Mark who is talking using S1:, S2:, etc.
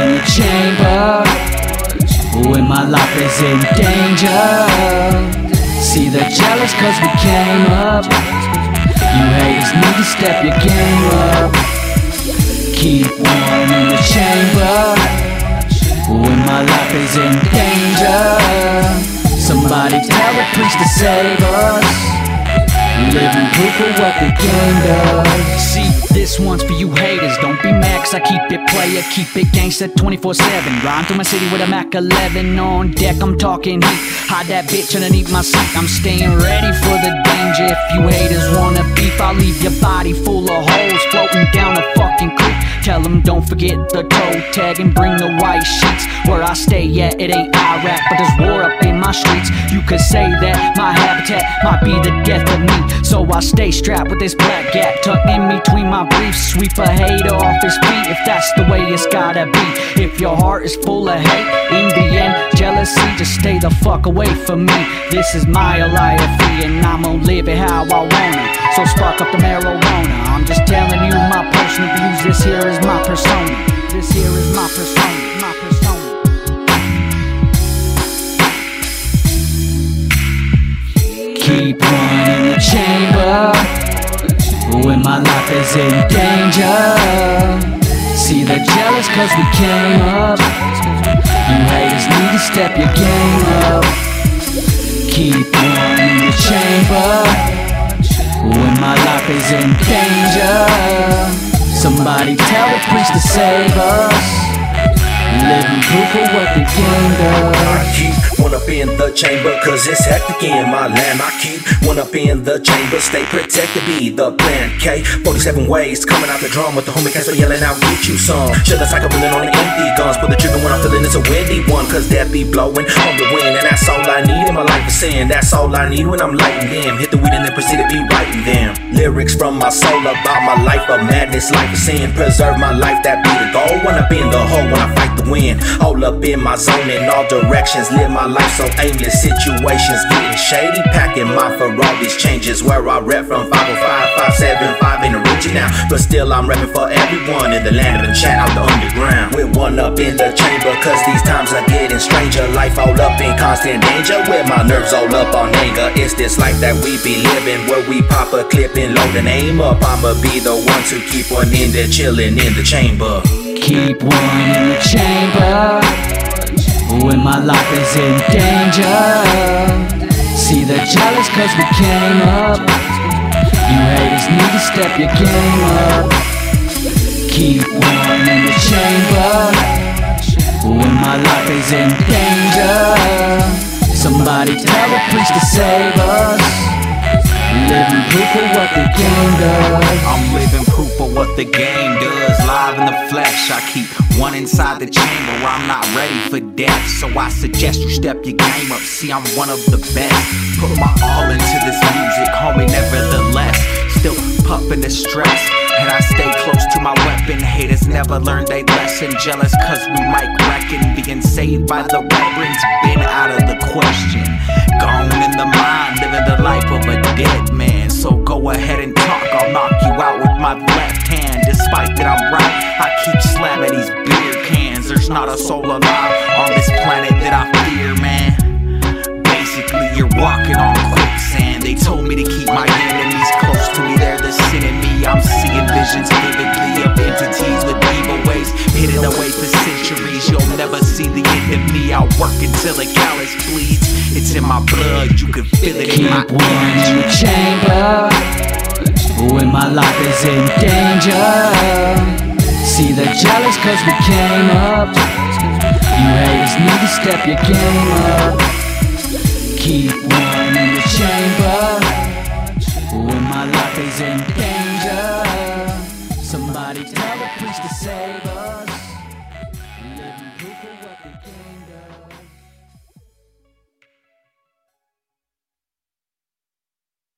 S1: in the chamber When my life is in danger? See the jealous cause we came up. You haters need to step your game up. Keep warm in the chamber. When my life is in danger? Somebody tell the priest to save us. Living proof of what the game does.
S2: See, this one's for you haters. Don't be mad, cause I keep it player, keep it gangsta 24 7. Rhyme through my city with a Mac 11 on deck. I'm talking heat. Hide that bitch underneath my seat. I'm staying ready for the danger. If you haters wanna beef, I'll leave your body full of holes floating down a fucking creek. Tell them don't forget the toe tag and bring the white sheets. Where I stay, yeah, it ain't Iraq, but there's war up in my streets. You could say that my habitat might be the death of me. So I stay strapped with this black gap tucked in between my briefs. Sweep a hater off his feet if that's the way it's gotta be. If your heart is full of hate, in the end, jealousy, just stay the fuck away from me. This is my life, and I'm it how I wanna. So spark up the marijuana. I'm just telling you my personal views. This here is my persona. This here is my persona. My persona.
S1: Keep one in the chamber when my life is in danger. See, they're jealous cause we came up. You haters need to step your game up. Keep one in the chamber when my life is in danger. Somebody tell the priest to save us. Living proof of what the game does.
S3: I keep one up in the chamber, cause it's hectic in my land. I keep one up in the chamber, stay protected, be the plan. K 47 ways coming out the drum with the homie cats yelling out, get you some. That's like a villain on the empty guns. Pull the trigger when I'm feeling it's a windy one, cause that be blowing on the wind. And that's all I need sin. That's all I need when I'm lighting them. Hit the weed and then proceed to be writing them. Lyrics from my soul about my life of madness, life of sin. Preserve my life, that be the goal. I be in the hole, when I fight All up in my zone in all directions. Live my life so aimless. Situations getting shady. Packing my Ferraris changes where I rep from 505, 575 in the region now. But still, I'm repping for everyone in the land of the chat out the underground. With one up in the chamber, cause these times are getting stranger. Life all up in constant danger. With my nerves all up on anger. It's this life that we be living where we pop a clip and load the name up. I'ma be the one to keep one in there chilling in the chamber.
S1: Keep one in the chamber when my life is in danger. See, they're jealous cause we came up. You haters need to step your game up. Keep one in the chamber when my life is in danger. Somebody tell the priest to save us. Living proof of what the game does.
S4: I'm living proof of what the game does. Live in the flesh, I keep one inside the chamber I'm not ready for death. So I suggest you step your game up. See, I'm one of the best. Put my all into this music, homie, nevertheless. Still puffing the stress. And I stay close to my weapon. Haters never learned they lesson. Jealous cause we might reckon. Being saved by the reverends been out of the question. Gone in the mind, living the life of a dead man. So go ahead and talk, I'll knock you out with my left hand. Despite that I'm right, I keep slamming these beer cans. There's not a soul alive on this planet that I fear, man. Basically, you're walking on quicksand. They told me to keep my enemies close to me, they're the sin in me. I'm seeing visions vividly of entities with evil ways hidden away for centuries. You'll never see the end of me. I'll work until the callus bleeds. It's in my blood, you can feel it in my
S1: Keep one in
S4: energy.
S1: chamber my life is in danger. See the jealous cause we came up. You haters need to step your game up. Keep one in the chamber. When my life is in danger Somebody tell the priest to save us. Living proof of what we up